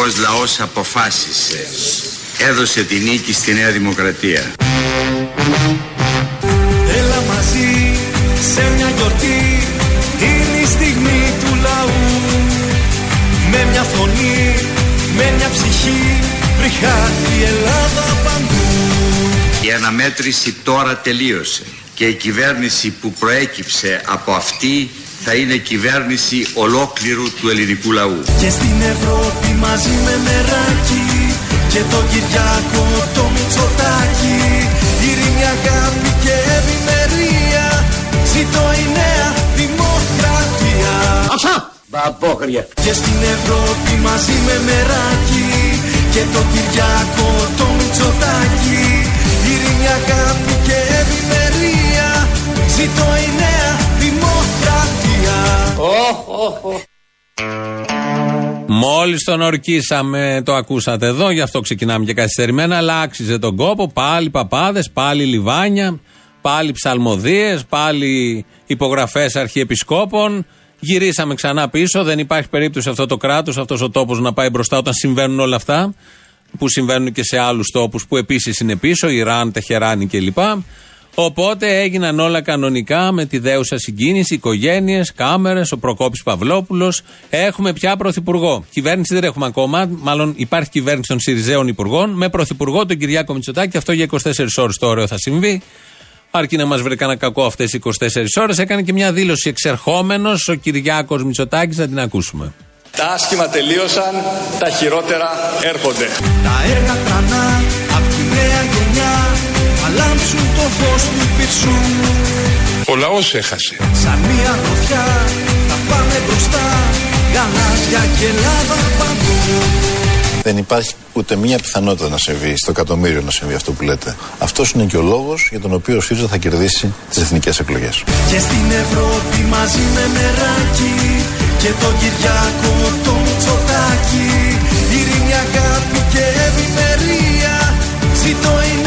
ελληνικός λαός αποφάσισε. Έδωσε τη νίκη στη Νέα Δημοκρατία. Έλα μαζί σε μια γιορτή Είναι η στιγμή του λαού Με μια φωνή, με μια ψυχή Πριχάτη η Ελλάδα παντού Η αναμέτρηση τώρα τελείωσε και η κυβέρνηση που προέκυψε από αυτή θα είναι κυβέρνηση ολόκληρου του ελληνικού λαού. Και στην Ευρώπη μαζί με μεράκι και το Κυριάκο το Μητσοτάκι ειρήνη αγάπη και ευημερία ζητώ η νέα δημοκρατία Αυτά! Μπαμπόχρια. Και στην Ευρώπη μαζί με μεράκι και το Κυριάκο το Μητσοτάκι ειρήνη αγάπη και ευημερία ζητώ η νέα δημοκρατία Μόλις τον ορκίσαμε, το ακούσατε εδώ, γι' αυτό ξεκινάμε και καθυστερημένα, αλλά άξιζε τον κόπο. Πάλι παπάδες, πάλι λιβάνια, πάλι ψαλμοδίες, πάλι υπογραφές αρχιεπισκόπων. Γυρίσαμε ξανά πίσω. Δεν υπάρχει περίπτωση αυτό το κράτος, αυτός ο τόπος να πάει μπροστά όταν συμβαίνουν όλα αυτά. Που συμβαίνουν και σε άλλους τόπους που επίσης είναι πίσω, Ιράν, Τεχεράνη κλπ. Οπότε έγιναν όλα κανονικά με τη δέουσα συγκίνηση, οικογένειες, κάμερες, ο Προκόπης Παυλόπουλος. Έχουμε πια πρωθυπουργό. Κυβέρνηση δεν έχουμε ακόμα. Μάλλον υπάρχει κυβέρνηση των Σιριζέων Υπουργών με πρωθυπουργό τον Κυριάκο Μητσοτάκη. Αυτό για 24 ώρες το ωραίο θα συμβεί. Αρκεί να μας βρει κανένα κακό αυτές οι 24 ώρες. Έκανε και μια δήλωση εξερχόμενος ο Κυριάκος Μητσοτάκης, να την ακούσουμε. Τα άσχημα τελείωσαν, τα χειρότερα έρχονται. Τα έργα τρανά απ' τη νέα γενιά θα λάμψουν το φως του πυρσού Ο λαός έχασε. Σαν μια γροθιά θα πάμε μπροστά Γαλάζια και Ελλάδα παντού Δεν υπάρχει ούτε μία πιθανότητα να συμβεί, στο εκατομμύριο να συμβεί αυτό που λέτε. Αυτός είναι και ο λόγος για τον οποίο ο ΣΥΡΙΖΑ θα κερδίσει τις εθνικές εκλογές. Και στην Ευρώπη μαζί με μεράκι Και το Κυριάκο το Μητσοτάκι Ειρήνη αγάπη και ευημερία Ζητώ η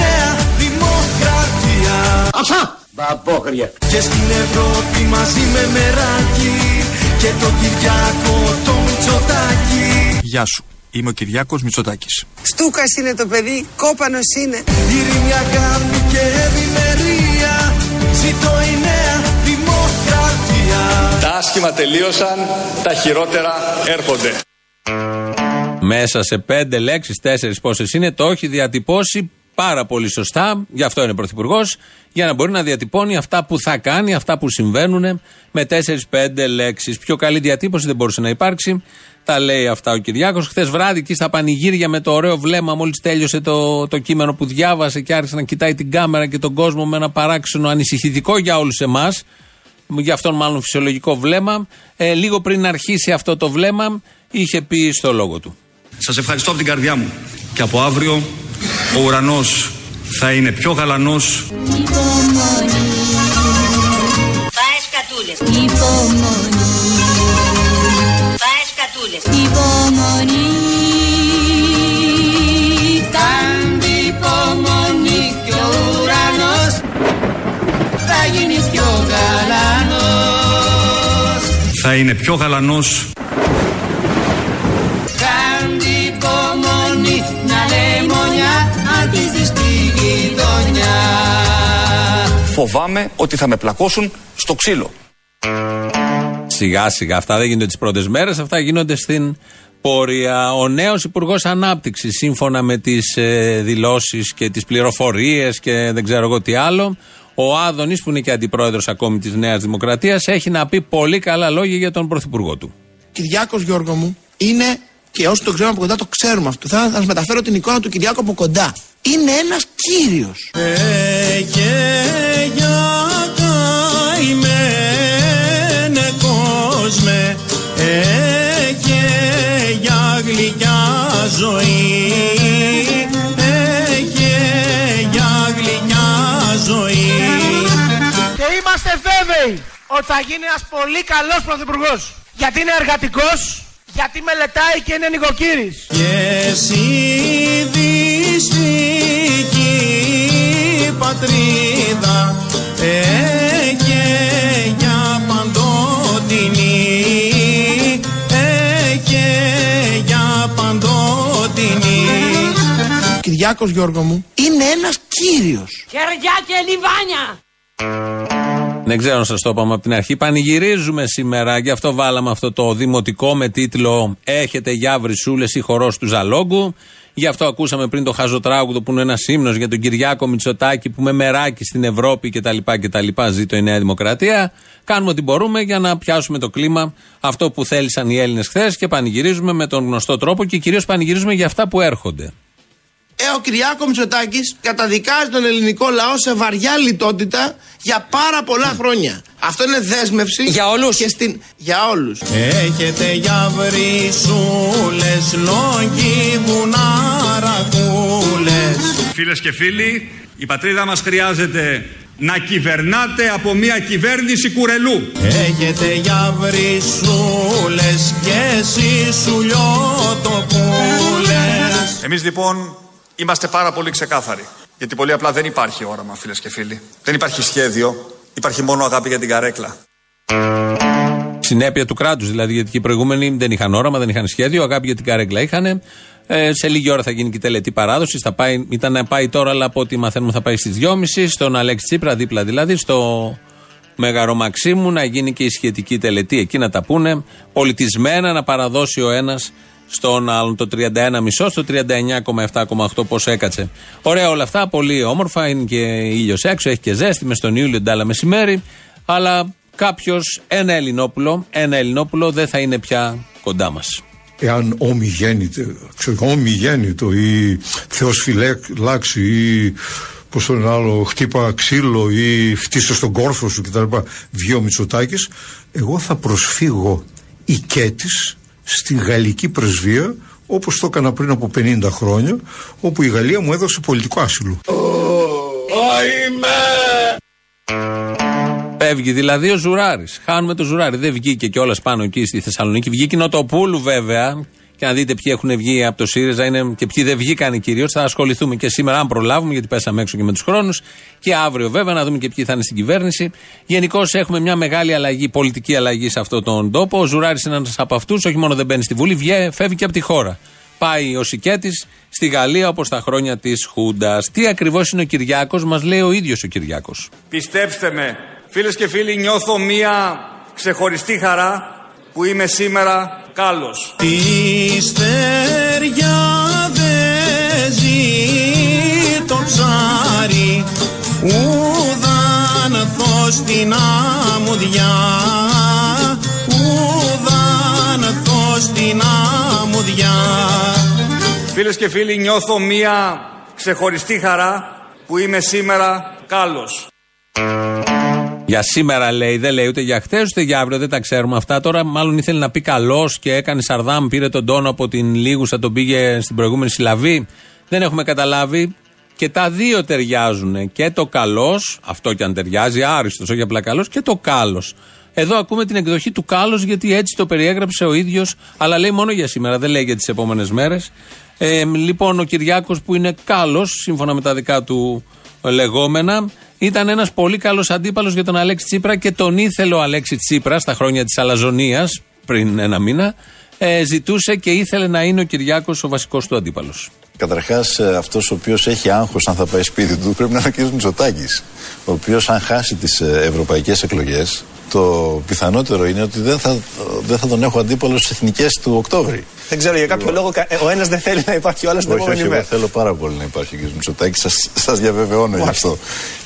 νέα δημοκρατία Αυτά! Μπαμπόχρια. Και στην Ευρώπη μαζί με μεράκι Και το Κυριάκο το Μητσοτάκι Γεια σου. Είμαι ο Κυριάκος Μητσοτάκης. Στούκας είναι το παιδί, κόπανος είναι. Ειρήνη αγάπη και ευημερία Ζητώ η νέα δημοκρατία Τα άσχημα τελείωσαν, τα χειρότερα έρχονται. Μέσα σε πέντε λέξεις, τέσσερις πόσες είναι, το έχει διατυπώσει πάρα πολύ σωστά. Γι' αυτό είναι πρωθυπουργός. Για να μπορεί να διατυπώνει αυτά που θα κάνει, αυτά που συμβαίνουν με τέσσερι-πέντε λέξεις. Πιο καλή διατύπωση δεν μπορούσε να υπάρξει. Τα λέει αυτά ο Κυριάκος. Χθες βράδυ εκεί στα πανηγύρια με το ωραίο βλέμμα, μόλις τέλειωσε το, το κείμενο που διάβασε και άρχισε να κοιτάει την κάμερα και τον κόσμο με ένα παράξενο ανησυχητικό για όλους εμάς. Για αυτόν μάλλον φυσιολογικό βλέμμα. Ε, λίγο πριν αρχίσει αυτό το βλέμμα, είχε πει στο λόγο του. Σας ευχαριστώ από την καρδιά μου. Και από αύριο ο ουρανός θα είναι πιο γαλανός Πάες σκατούλες. Υπομονή. Πάες σκατούλες. Υπομονή. Κάντε υπομονή και ο ουρανός θα γίνει πιο γαλανός. θα είναι πιο γαλανός Φοβάμαι ότι θα με πλακώσουν στο ξύλο. Σιγά σιγά. Αυτά δεν γίνονται τις πρώτες μέρες, αυτά γίνονται στην πορεία. Ο νέος Υπουργός Ανάπτυξης, σύμφωνα με τις ε, δηλώσεις και τις πληροφορίες και δεν ξέρω εγώ τι άλλο, ο Άδωνης, που είναι και αντιπρόεδρος ακόμη της Νέας Δημοκρατίας, έχει να πει πολύ καλά λόγια για τον πρωθυπουργό του. Κυριάκος Γιώργο μου είναι και όσοι το ξέρουμε από κοντά το ξέρουμε αυτό. Θα σας μεταφέρω την εικόνα του Κυριάκου από κοντά. Είναι ένας κύριος. Ε, και για καημένε κόσμε ε, και για γλυκιά ζωή ε, και για γλυκιά ζωή Και είμαστε βέβαιοι ότι θα γίνει ένας πολύ καλός πρωθυπουργός. Γιατί είναι εργατικός, γιατί μελετάει και είναι νοικοκύρης. και εσύ δυστυχή πατρίδα ε, και για παντοτινή ε, και για παντοτινή Κυριάκος Γιώργο μου είναι ένας κύριος. Χεριά και λιβάνια. Δεν ξέρω αν σας το είπαμε από την αρχή. Πανηγυρίζουμε σήμερα, γι' αυτό βάλαμε αυτό το δημοτικό με τίτλο Έχετε για βρυσούλες ή χορός του Ζαλόγκου. Γι' αυτό ακούσαμε πριν το Χαζοτράγουδο που είναι ένας ύμνος για τον Κυριάκο Μητσοτάκη που με μεράκι στην Ευρώπη κτλ. κτλ. Ζήτω η Νέα Δημοκρατία. Κάνουμε ό,τι μπορούμε για να πιάσουμε το κλίμα αυτό που θέλησαν οι Έλληνες χθες και πανηγυρίζουμε με τον γνωστό τρόπο και κυρίως πανηγυρίζουμε για αυτά που έρχονται. Ε, ο Κυριάκο Μητσοτάκης καταδικάζει τον ελληνικό λαό σε βαριά λιτότητα για πάρα πολλά χρόνια. Αυτό είναι δέσμευση. Για όλους. Και στην... Για όλους. Έχετε για βρυσούλες, λόγοι βουνάρακούλες Φίλες και φίλοι, η πατρίδα μας χρειάζεται να κυβερνάτε από μια κυβέρνηση κουρελού. Έχετε για βρυσούλες και σισουλιότοπούλες Εμείς λοιπόν είμαστε πάρα πολύ ξεκάθαροι. Γιατί πολύ απλά δεν υπάρχει όραμα, φίλες και φίλοι. Δεν υπάρχει σχέδιο. Υπάρχει μόνο αγάπη για την καρέκλα. Συνέπεια του κράτους δηλαδή, γιατί και οι προηγούμενοι δεν είχαν όραμα, δεν είχαν σχέδιο, αγάπη για την καρέκλα είχαν. Ε, σε λίγη ώρα θα γίνει και η τελετή παράδοσης. Θα πάει, ήταν να πάει τώρα, αλλά από ό,τι μαθαίνουμε θα πάει στις 2.30 στον Αλέξη Τσίπρα, δίπλα δηλαδή, στο Μέγαρο Μαξίμου, να γίνει και η σχετική τελετή. Εκεί να τα πούνε, πολιτισμένα να παραδώσει ο ένας στον άλλον το 31,5 στο 39,7,8 πόσο έκατσε. Ωραία όλα αυτά, πολύ όμορφα. Είναι και ήλιος έξω, έχει και ζέστη μες στον Ιούλιο ντάλα μεσημέρι. Αλλά κάποιος, ένα Ελληνόπουλο, ένα Ελληνόπουλο δεν θα είναι πια κοντά μας. εάν ομιγέννητο, ξέρω, ομιγέννητο ή Θεός φυλάξει ή πως το λένε άλλο, χτύπα ξύλο ή φτύσε στον κόρφο σου κτλ. Βγει ο Μητσοτάκης, εγώ θα προσφύγω ικέτης στη γαλλική πρεσβεία όπως το έκανα πριν από 50 χρόνια όπου η Γαλλία μου έδωσε πολιτικό άσυλο. Φεύγει δηλαδή ο Ζουράρης. Χάνουμε το Ζουράρι. Δεν βγήκε κιόλας πάνω εκεί στη Θεσσαλονίκη. Βγήκε η Νοτοπούλου βέβαια. Και να δείτε ποιοι έχουν βγει από το ΣΥΡΙΖΑ είναι και ποιοι δεν βγήκαν κυρίως. Θα ασχοληθούμε και σήμερα, αν προλάβουμε, γιατί πέσαμε έξω και με τους χρόνους. Και αύριο βέβαια να δούμε και ποιοι θα είναι στην κυβέρνηση. Γενικώ έχουμε μια μεγάλη αλλαγή, πολιτική αλλαγή σε αυτόν τον τόπο. Ο Ζουράρης είναι ένας από αυτούς. Όχι μόνο δεν μπαίνει στη Βουλή, βγαίνει, φεύγει και από τη χώρα. Πάει ο Σικέτης στη Γαλλία όπως τα χρόνια της Χούντας. Τι ακριβώς είναι ο Κυριάκος, μας λέει ο ίδιος ο Κυριάκος. Πιστέψτε με, φίλες και φίλοι, νιώθω μία ξεχωριστή χαρά που είμαι σήμερα κάλος. Τη στεριά δεν ζει το ψάρι Ουδάν θω στην αμμουδιά Ουδάν θω στην αμμουδιά Φίλες και φίλοι, νιώθω μία ξεχωριστή χαρά που είμαι σήμερα κάλος. Για σήμερα λέει, δεν λέει ούτε για χθες ούτε για αύριο, δεν τα ξέρουμε αυτά. Τώρα, μάλλον ήθελε να πει καλό και έκανε Σαρδάμ, πήρε τον τόνο από την Λίγουσα, τον πήγε στην προηγούμενη συλλαβή. Δεν έχουμε καταλάβει. Και τα δύο ταιριάζουν. Και το καλός, αυτό και αν ταιριάζει, άριστος, όχι απλά καλός, και το κάλος. Εδώ ακούμε την εκδοχή του κάλος, γιατί έτσι το περιέγραψε ο ίδιος, αλλά λέει μόνο για σήμερα, δεν λέει για τις επόμενες μέρες. Ε, λοιπόν, ο Κυριάκος που είναι κάλος, σύμφωνα με τα δικά του λεγόμενα, ήταν ένας πολύ καλός αντίπαλος για τον Αλέξη Τσίπρα και τον ήθελε ο Αλέξη Τσίπρα στα χρόνια της Αλαζονίας, πριν ένα μήνα. Ε, ζητούσε και ήθελε να είναι ο Κυριάκος ο βασικός του αντίπαλος. Καταρχάς, αυτός ο οποίος έχει άγχος αν θα πάει σπίτι του πρέπει να είναι ο κ. Μητσοτάκης. Ο οποίος, αν χάσει τις ευρωπαϊκές εκλογές, το πιθανότερο είναι ότι δεν θα, δεν θα τον έχω αντίπαλο στις εθνικές του Οκτώβρη. Δεν ξέρω για κάποιο λόγο κα- ε, ο ένας δεν θέλει να υπάρχει ο άλλος την Όχι, επόμενη όχι, εγώ μέρα. θέλω πάρα πολύ να υπάρχει ο κ. Μητσοτάκη. Σας, σας διαβεβαιώνω γι' αυτό.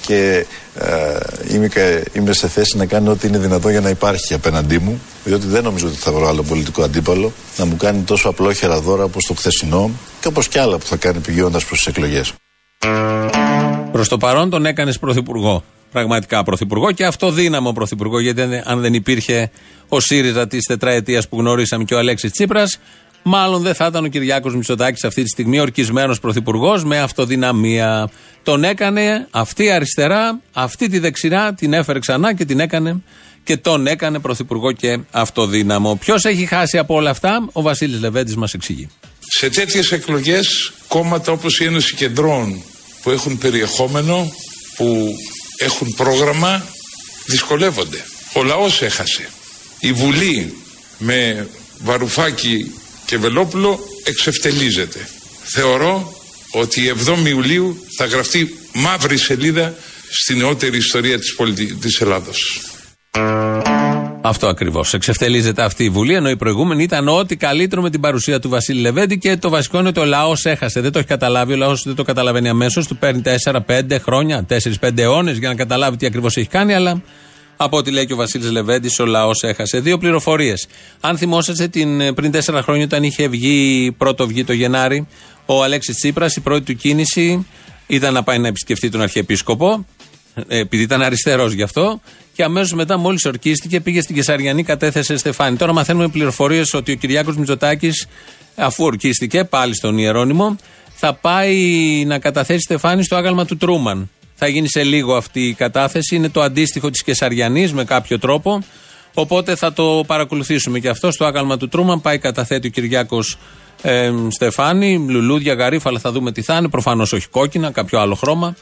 Και ε, είμαι, κα- είμαι σε θέση να κάνω ό,τι είναι δυνατό για να υπάρχει απέναντί μου, διότι δεν νομίζω ότι θα βρω άλλο πολιτικό αντίπαλο να μου κάνει τόσο απλόχερα δώρα όπως το χθεσινό και όπως κι άλλα που θα κάνει πηγαίνοντας προς τις εκλογές. Προς το παρόν τον έκανες πρωθυπουργό. Πραγματικά πρωθυπουργό και αυτοδύναμο πρωθυπουργό, γιατί αν- αν δεν υπήρχε ο ΣΥΡΙΖΑ της τετραετίας που γνωρίσαμε και ο Αλέξης Τσίπρας, μάλλον δεν θα ήταν ο Κυριάκος Μητσοτάκης αυτή τη στιγμή ορκισμένος πρωθυπουργός με αυτοδυναμία. Τον έκανε αυτή η αριστερά, αυτή τη δεξιά, την έφερε ξανά και την έκανε και τον έκανε πρωθυπουργό και αυτοδύναμο. Ποιος έχει χάσει από όλα αυτά, ο Βασίλης Λεβέντης μας εξηγεί. Σε τέτοιες εκλογές κόμματα όπως η Ένωση Κεντρών που έχουν περιεχόμενο, που έχουν πρόγραμμα, δυσκολεύονται. Ο λαός έχασε. Η Βουλή με Βαρουφάκη και Βελόπουλο εξευτελίζεται. Θεωρώ ότι η 7η Ιουλίου θα γραφτεί μαύρη σελίδα στη νεότερη ιστορία της, πολιτι... της Ελλάδος. Αυτό ακριβώς. Εξευτελίζεται αυτή η Βουλή, ενώ η προηγούμενη ήταν ό,τι καλύτερο με την παρουσία του Βασίλη Λεβέντη και το βασικό είναι ότι ο λαός έχασε. Δεν το έχει καταλάβει, ο λαός δεν το καταλαβαίνει αμέσως. Του παίρνει 4-5 χρόνια, 4-5 αιώνες για να καταλάβει τι ακριβώς έχει κάνει, αλλά από ό,τι λέει και ο Βασίλης Λεβέντης, ο λαός έχασε. Δύο πληροφορίες. Αν θυμόσαστε την, πριν 4 χρόνια, όταν είχε βγει, πρώτο βγει το Γενάρη, ο Αλέξης Τσίπρας, η πρώτη του κίνηση ήταν να πάει να επισκεφτεί τον Αρχιεπίσκοπο, ε, επειδή ήταν αριστερός γι' αυτό, και αμέσως μετά, μόλις ορκίστηκε, πήγε στην Κεσαριανή, κατέθεσε Στεφάνη. Τώρα μαθαίνουμε πληροφορίες ότι ο Κυριάκος Μητσοτάκης, αφού ορκίστηκε πάλι στον Ιερόνιμο, θα πάει να καταθέσει Στεφάνη στο άγαλμα του Τρούμαν. Θα γίνει σε λίγο αυτή η κατάθεση. Είναι το αντίστοιχο της Κεσαριανής με κάποιο τρόπο. Οπότε θα το παρακολουθήσουμε και αυτό. Στο άγαλμα του Τρούμαν πάει καταθέτει ο Κυριάκος ε, Στεφάνη, λουλούδια, γαρίφαλα, θα δούμε τι θα είναι. Προφανώς όχι κόκκινα, κάποιο άλλο χρώμα.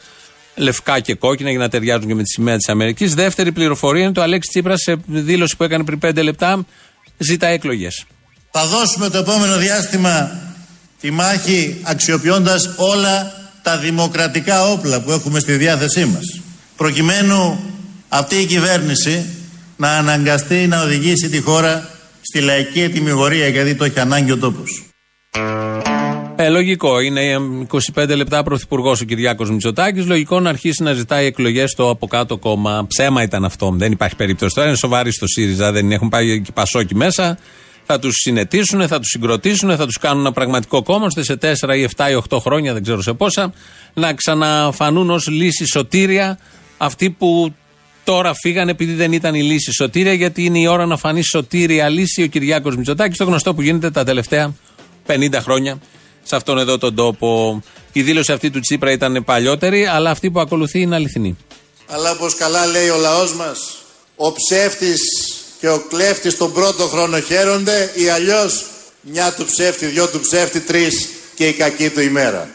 Λευκά και κόκκινα για να ταιριάζουν και με τη σημαία της Αμερικής. Δεύτερη πληροφορία είναι το Αλέξης Τσίπρας σε δήλωση που έκανε πριν πέντε λεπτά. Ζητά εκλογές. Θα δώσουμε το επόμενο διάστημα τη μάχη αξιοποιώντας όλα τα δημοκρατικά όπλα που έχουμε στη διάθεσή μας προκειμένου αυτή η κυβέρνηση να αναγκαστεί να οδηγήσει τη χώρα στη λαϊκή ετοιμιγορία γιατί το έχει ανάγκη ο τόπος. Ε, λογικό. Είναι 25 λεπτά πρωθυπουργός ο Κυριάκος Μητσοτάκης. Λογικό να αρχίσει να ζητάει εκλογές στο από κάτω κόμμα. Ψέμα ήταν αυτό. Δεν υπάρχει περίπτωση. Τώρα είναι σοβαροί στο ΣΥΡΙΖΑ. Δεν έχουν πάει και πασόκι μέσα. Θα τους συνετήσουν, θα τους συγκροτήσουν, θα τους κάνουν ένα πραγματικό κόμμα ώστε σε 4 ή 7 ή 8 χρόνια, δεν ξέρω σε πόσα, να ξαναφανούν ως λύση σωτήρια αυτοί που τώρα φύγανε επειδή δεν ήταν η λύση σωτήρια, γιατί είναι η ώρα να φανεί σωτήρια λύση ο Κυριάκος Μητσοτάκης, το γνωστό που γίνεται τα τελευταία 50 χρόνια σε αυτόν εδώ τον τόπο. Η δήλωση αυτή του Τσίπρα ήταν παλιότερη, αλλά αυτή που ακολουθεί είναι αληθινή. Αλλά όπως καλά λέει ο λαός μας, ο ψεύτης και ο κλέφτης τον πρώτο χρόνο χαίρονται ή αλλιώς μια του ψεύτη, δυο του ψεύτη, τρεις και η κακή του ημέρα.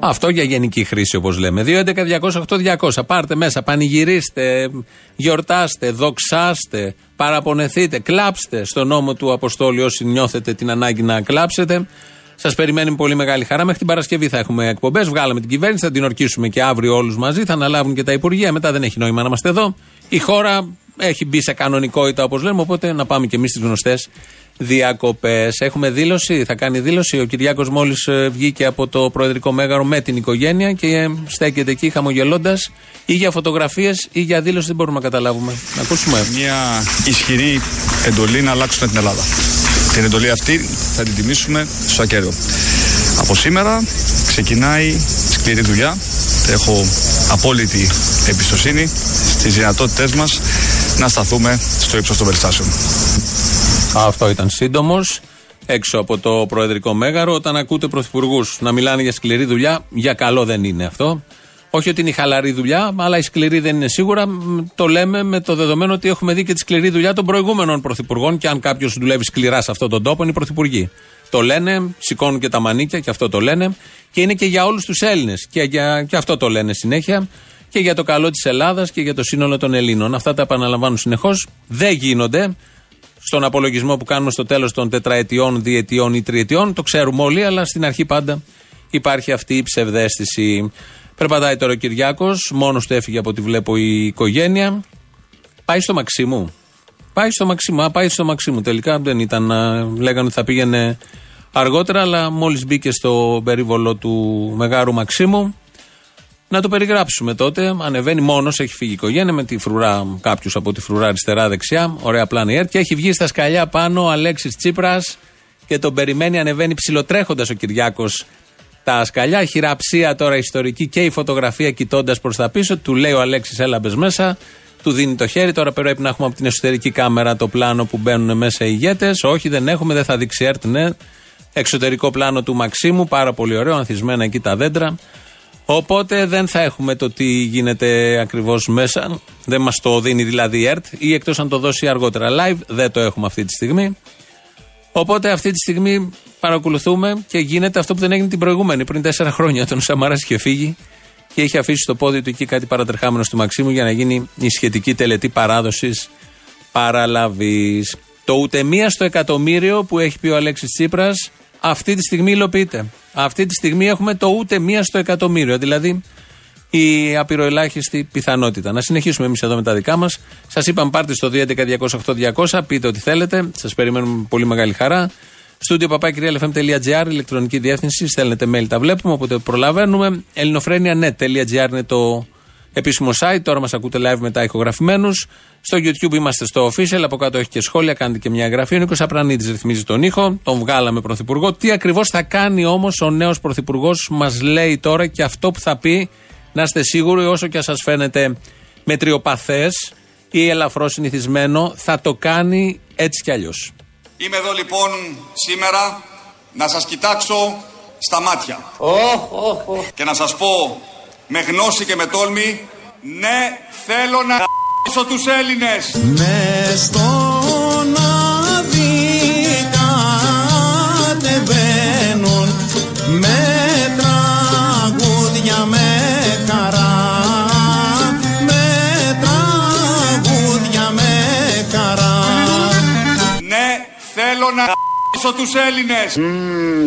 Αυτό για γενική χρήση όπως λέμε. 2.11.208.200. Πάρτε μέσα, πανηγυρίστε, γιορτάστε, δοξάστε, παραπονεθείτε, κλάψτε στον νόμο του Αποστόλου όσοι νιώθετε την ανάγκη να κλάψετε. Σας περιμένει πολύ μεγάλη χαρά. Μέχρι την Παρασκευή θα έχουμε εκπομπές. Βγάλαμε την κυβέρνηση, θα την ορκίσουμε και αύριο όλους μαζί. Θα αναλάβουν και τα Υπουργεία. Μετά δεν έχει νόημα να είμαστε εδώ. Η χώρα έχει μπει σε κανονικότητα όπως λέμε. Οπότε να πάμε και εμείς στις γνωστές διακοπές. Έχουμε δήλωση, θα κάνει δήλωση. Ο Κυριάκος μόλις βγήκε από το Προεδρικό Μέγαρο με την οικογένεια και ε, στέκεται εκεί χαμογελώντας ή για φωτογραφίες ή για δήλωση. Δεν μπορούμε να καταλάβουμε. Να ακούσουμε. Μια ισχυρή εντολή να αλλάξουμε την Ελλάδα. Την εντολή αυτή θα την τιμήσουμε στο ακέραιο. Από σήμερα ξεκινάει σκληρή δουλειά. Έχω απόλυτη εμπιστοσύνη στις δυνατότητές μας να σταθούμε στο ύψος των περιστάσεων. Αυτό ήταν σύντομος. Έξω από το Προεδρικό Μέγαρο, όταν ακούτε πρωθυπουργούς να μιλάνε για σκληρή δουλειά, για καλό δεν είναι αυτό. Όχι ότι είναι η χαλαρή δουλειά, αλλά η σκληρή δεν είναι σίγουρα. Το λέμε με το δεδομένο ότι έχουμε δει και τη σκληρή δουλειά των προηγούμενων πρωθυπουργών. Και αν κάποιος δουλεύει σκληρά σε αυτόν τον τόπο, είναι οι πρωθυπουργοί. Το λένε, σηκώνουν και τα μανίκια και αυτό το λένε. Και είναι και για όλους τους Έλληνες. Και, για, και αυτό το λένε συνέχεια. Και για το καλό της Ελλάδας και για το σύνολο των Ελλήνων. Αυτά τα επαναλαμβάνουν συνεχώς. Δεν γίνονται στον απολογισμό που κάνουμε στο τέλος των τετραετιών, διετιών ή τριετιών. Το ξέρουμε όλοι, αλλά στην αρχή πάντα υπάρχει αυτή η ψευδέστηση. Περπατάει τώρα ο Κυριάκος, μόνος του έφυγε από ό,τι βλέπω η οικογένεια. Πάει στο Μαξίμου. Πάει στο Μαξίμου. Α, πάει στο Μαξίμου. Τελικά δεν ήταν. Λέγανε ότι θα πήγαινε αργότερα, αλλά μόλις μπήκε στο περίβολο του Μεγάρου Μαξίμου, να το περιγράψουμε τότε. Ανεβαίνει μόνος, έχει φύγει η οικογένεια με τη φρουρά, κάποιους από τη φρουρά αριστερά-δεξιά. Ωραία πλάνη έρτ. Και έχει βγει στα σκαλιά πάνω ο Αλέξης Τσίπρας και τον περιμένει, ανεβαίνει ψηλοτρέχοντας ο Κυριάκος τα σκαλιά. Χειραψία τώρα ιστορική και η φωτογραφία κοιτώντας προς τα πίσω. Του λέει ο Αλέξης, έλαμπες μέσα. Του δίνει το χέρι. Τώρα πρέπει να έχουμε από την εσωτερική κάμερα το πλάνο που μπαίνουν μέσα οι ηγέτες. Όχι, δεν έχουμε, δεν θα δείξει έρτ, ναι. Εξωτερικό πλάνο του Μαξίμου, πάρα πολύ ωραίο, ανθισμένα εκεί τα δέντρα. Οπότε δεν θα έχουμε το τι γίνεται ακριβώς μέσα. Δεν μας το δίνει δηλαδή η ΕΡΤ ή εκτός αν το δώσει αργότερα live. Δεν το έχουμε αυτή τη στιγμή. Οπότε αυτή τη στιγμή παρακολουθούμε και γίνεται αυτό που δεν έγινε την προηγούμενη, πριν τέσσερα χρόνια. Τον Σαμαράς είχε φύγει και είχε αφήσει στο πόδι του εκεί κάτι παρατρεχάμενο του Μαξίμου για να γίνει η σχετική τελετή παράδοσης παραλαβής. Το ούτε μία στο εκατομμύριο που έχει πει ο Αλέξης Τσίπρας Αυτή τη στιγμή υλοποιείται. Αυτή τη στιγμή έχουμε το ούτε μία στο εκατομμύριο. Δηλαδή η απειροελάχιστη πιθανότητα. Να συνεχίσουμε εμείς εδώ με τα δικά μας. Σας είπαμε πάρτε στο 211-208-200, πείτε ό,τι θέλετε. Σας περιμένουμε με πολύ μεγάλη χαρά. Στούντιο παπάκυριαλfm.gr, ηλεκτρονική διεύθυνση. Στέλνετε mail, τα βλέπουμε, οπότε προλαβαίνουμε. ελληνοφρένια.net.gr είναι το επίσημο site. Τώρα μας ακούτε live μετά ηχογραφημένους. Στο YouTube είμαστε στο official. Από κάτω έχει και σχόλια. Κάνετε και μια εγγραφή. Ο Νίκος Απρανίτη ρυθμίζει τον ήχο. Τον βγάλαμε πρωθυπουργό. Τι ακριβώς θα κάνει όμως ο νέος πρωθυπουργός, μας λέει τώρα και αυτό που θα πει. Να είστε σίγουροι, όσο και σας φαίνεται μετριοπαθές ή ελαφρώς συνηθισμένο, θα το κάνει έτσι κι αλλιώς. Είμαι εδώ λοιπόν σήμερα να σας κοιτάξω στα μάτια. Και να σας πω με γνώση και με τόλμη, ναι θέλω να γ***σω τους Έλληνες. Με στον άδει κατεβαίνουν με τραγούδια με χαρά με τραγούδια με χαρά Ναι θέλω να γ***σω τους Έλληνες.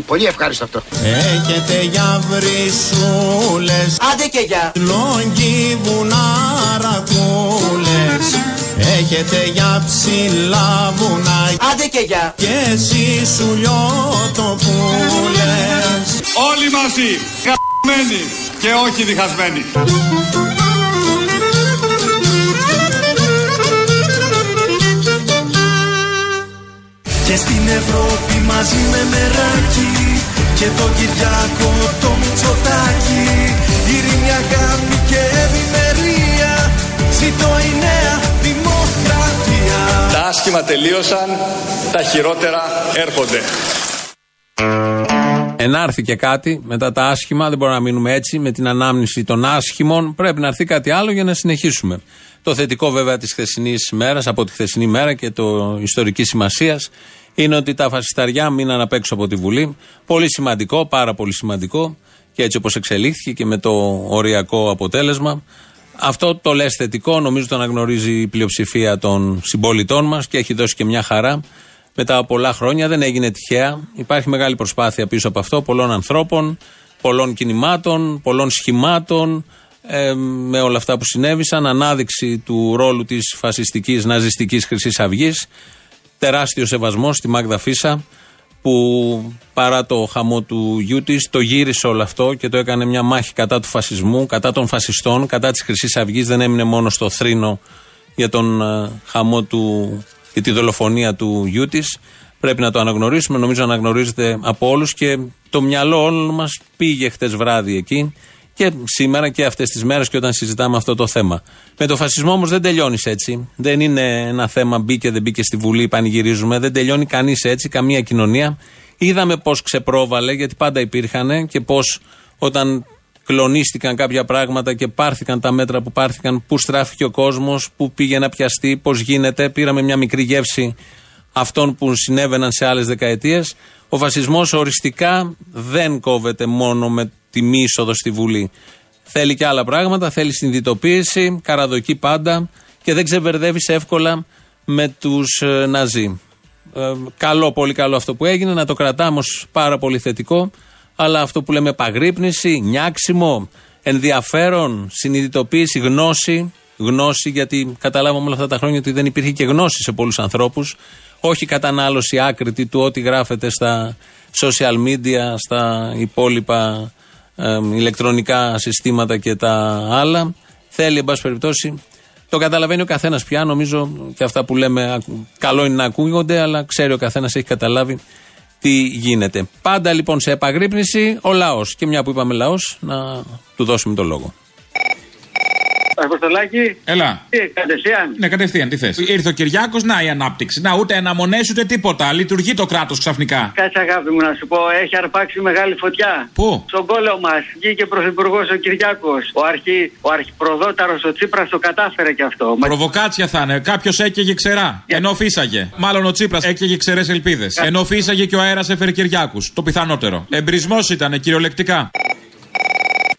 πολύ ευχάριστο αυτό. Έχετε για βρυσούλες Άντε και για. Λόγκι βουναρακούλες Έχετε για ψηλά βουνά Άντε και για. Και εσείς σου λιώτοπούλες Όλοι μαζί, γαμμένοι και όχι διχασμένοι. Και στην Ευρώπη μαζί με μεράκι Και το Κυριάκο το Μητσοτάκι Ειρήνη, αγάπη και ευημερία Ζήτω η νέα δημοκρατία Τα άσχημα τελείωσαν, τα χειρότερα έρχονται. Ενάρθηκε κάτι μετά τα άσχημα, δεν μπορούμε να μείνουμε έτσι με την ανάμνηση των άσχημων. Πρέπει να έρθει κάτι άλλο για να συνεχίσουμε. Το θετικό βέβαια της χθεσινής μέρας, από τη χθεσινή μέρα και το ιστορικής σημασίας, είναι ότι τα φασισταριά μείναν απ' έξω από τη Βουλή. Πολύ σημαντικό, πάρα πολύ σημαντικό και έτσι όπως εξελίχθηκε και με το οριακό αποτέλεσμα. Αυτό το λες θετικό, νομίζω το αναγνωρίζει η πλειοψηφία των συμπολιτών μας και έχει δώσει και μια χαρά. Μετά από πολλά χρόνια δεν έγινε τυχαία. Υπάρχει μεγάλη προσπάθεια πίσω από αυτό πολλών ανθρώπων, πολλών κινημάτων, πολλών σχημάτων, ε, με όλα αυτά που συνέβησαν. Ανάδειξη του ρόλου της φασιστικής ναζιστικής Χρυσής Αυγής. Τεράστιο σεβασμό στη Μάγδα Φίσα που παρά το χαμό του γιού της το γύρισε όλο αυτό και το έκανε μια μάχη κατά του φασισμού, κατά των φασιστών, κατά της Χρυσής Αυγής. Δεν έμεινε μόνο στο θρήνο για τον ε, χαμό του και τη δολοφονία του γιού της. Πρέπει να το αναγνωρίσουμε. Νομίζω αναγνωρίζεται από όλους και το μυαλό όλων μας πήγε χτες βράδυ εκεί και σήμερα και αυτές τις μέρες και όταν συζητάμε αυτό το θέμα. Με το φασισμό όμως δεν τελειώνεις έτσι. Δεν είναι ένα θέμα μπήκε, δεν μπήκε στη Βουλή, πανηγυρίζουμε. Δεν τελειώνει κανείς έτσι, καμία κοινωνία. Είδαμε πώς ξεπρόβαλε, γιατί πάντα υπήρχαν και πώς όταν κλονίστηκαν κάποια πράγματα και πάρθηκαν τα μέτρα που πάρθηκαν, πού στράφηκε ο κόσμος, πού πήγε να πιαστεί, πώς γίνεται. Πήραμε μια μικρή γεύση αυτών που συνέβαιναν σε άλλες δεκαετίες. Ο φασισμός οριστικά δεν κόβεται μόνο με τη μη είσοδος στη Βουλή. Θέλει και άλλα πράγματα, θέλει συνειδητοποίηση, καραδοκεί πάντα και δεν ξεβερδεύει εύκολα με τους Ναζί. Ε, καλό, πολύ καλό αυτό που έγινε, να το κρατάμε ως πάρα πολύ θετικό. Αλλά αυτό που λέμε επαγρύπνηση, νιάξιμο, ενδιαφέρον, συνειδητοποίηση, γνώση. Γνώση, γιατί καταλάβαμε όλα αυτά τα χρόνια ότι δεν υπήρχε και γνώση σε πολλούς ανθρώπους. Όχι κατανάλωση άκρητη του ό,τι γράφεται στα social media, στα υπόλοιπα ε, ηλεκτρονικά συστήματα και τα άλλα. Θέλει, εν πάση περιπτώσει, το καταλαβαίνει ο καθένας πια. Νομίζω και αυτά που λέμε καλό είναι να ακούγονται, αλλά ξέρει ο καθένας, έχει καταλάβει τι γίνεται. Πάντα λοιπόν σε επαγρύπνηση ο λαός. Και μια που είπαμε λαός, να του δώσουμε το λόγο. Αποστολάκι. Έλα. Τι, κατευθείαν. Ναι, κατευθείαν, τι θες. Ήρθε ο Κυριάκος, να η ανάπτυξη. Να ούτε αναμονές ούτε τίποτα. Λειτουργεί το κράτος ξαφνικά. Κάτσε αγάπη μου να σου πω, έχει αρπάξει μεγάλη φωτιά. Πού; Στον κόλλο μας βγήκε πρωθυπουργός ο Κυριάκος. Ο, αρχι, ο αρχιπροδόταρος ο Τσίπρας το κατάφερε κι αυτό. Μα- Προβοκάτσια θα είναι. Κάποιος έκαιγε ξερά. Ενώ φύσαγε. Μάλλον ο Τσίπρας έκαιγε ξερές ελπίδες. Ενώ φύσαγε και ο αέρας έφερε Κυριάκους. Το πιθανότερο. Εμπρισμός ήταν κυριολεκτικά.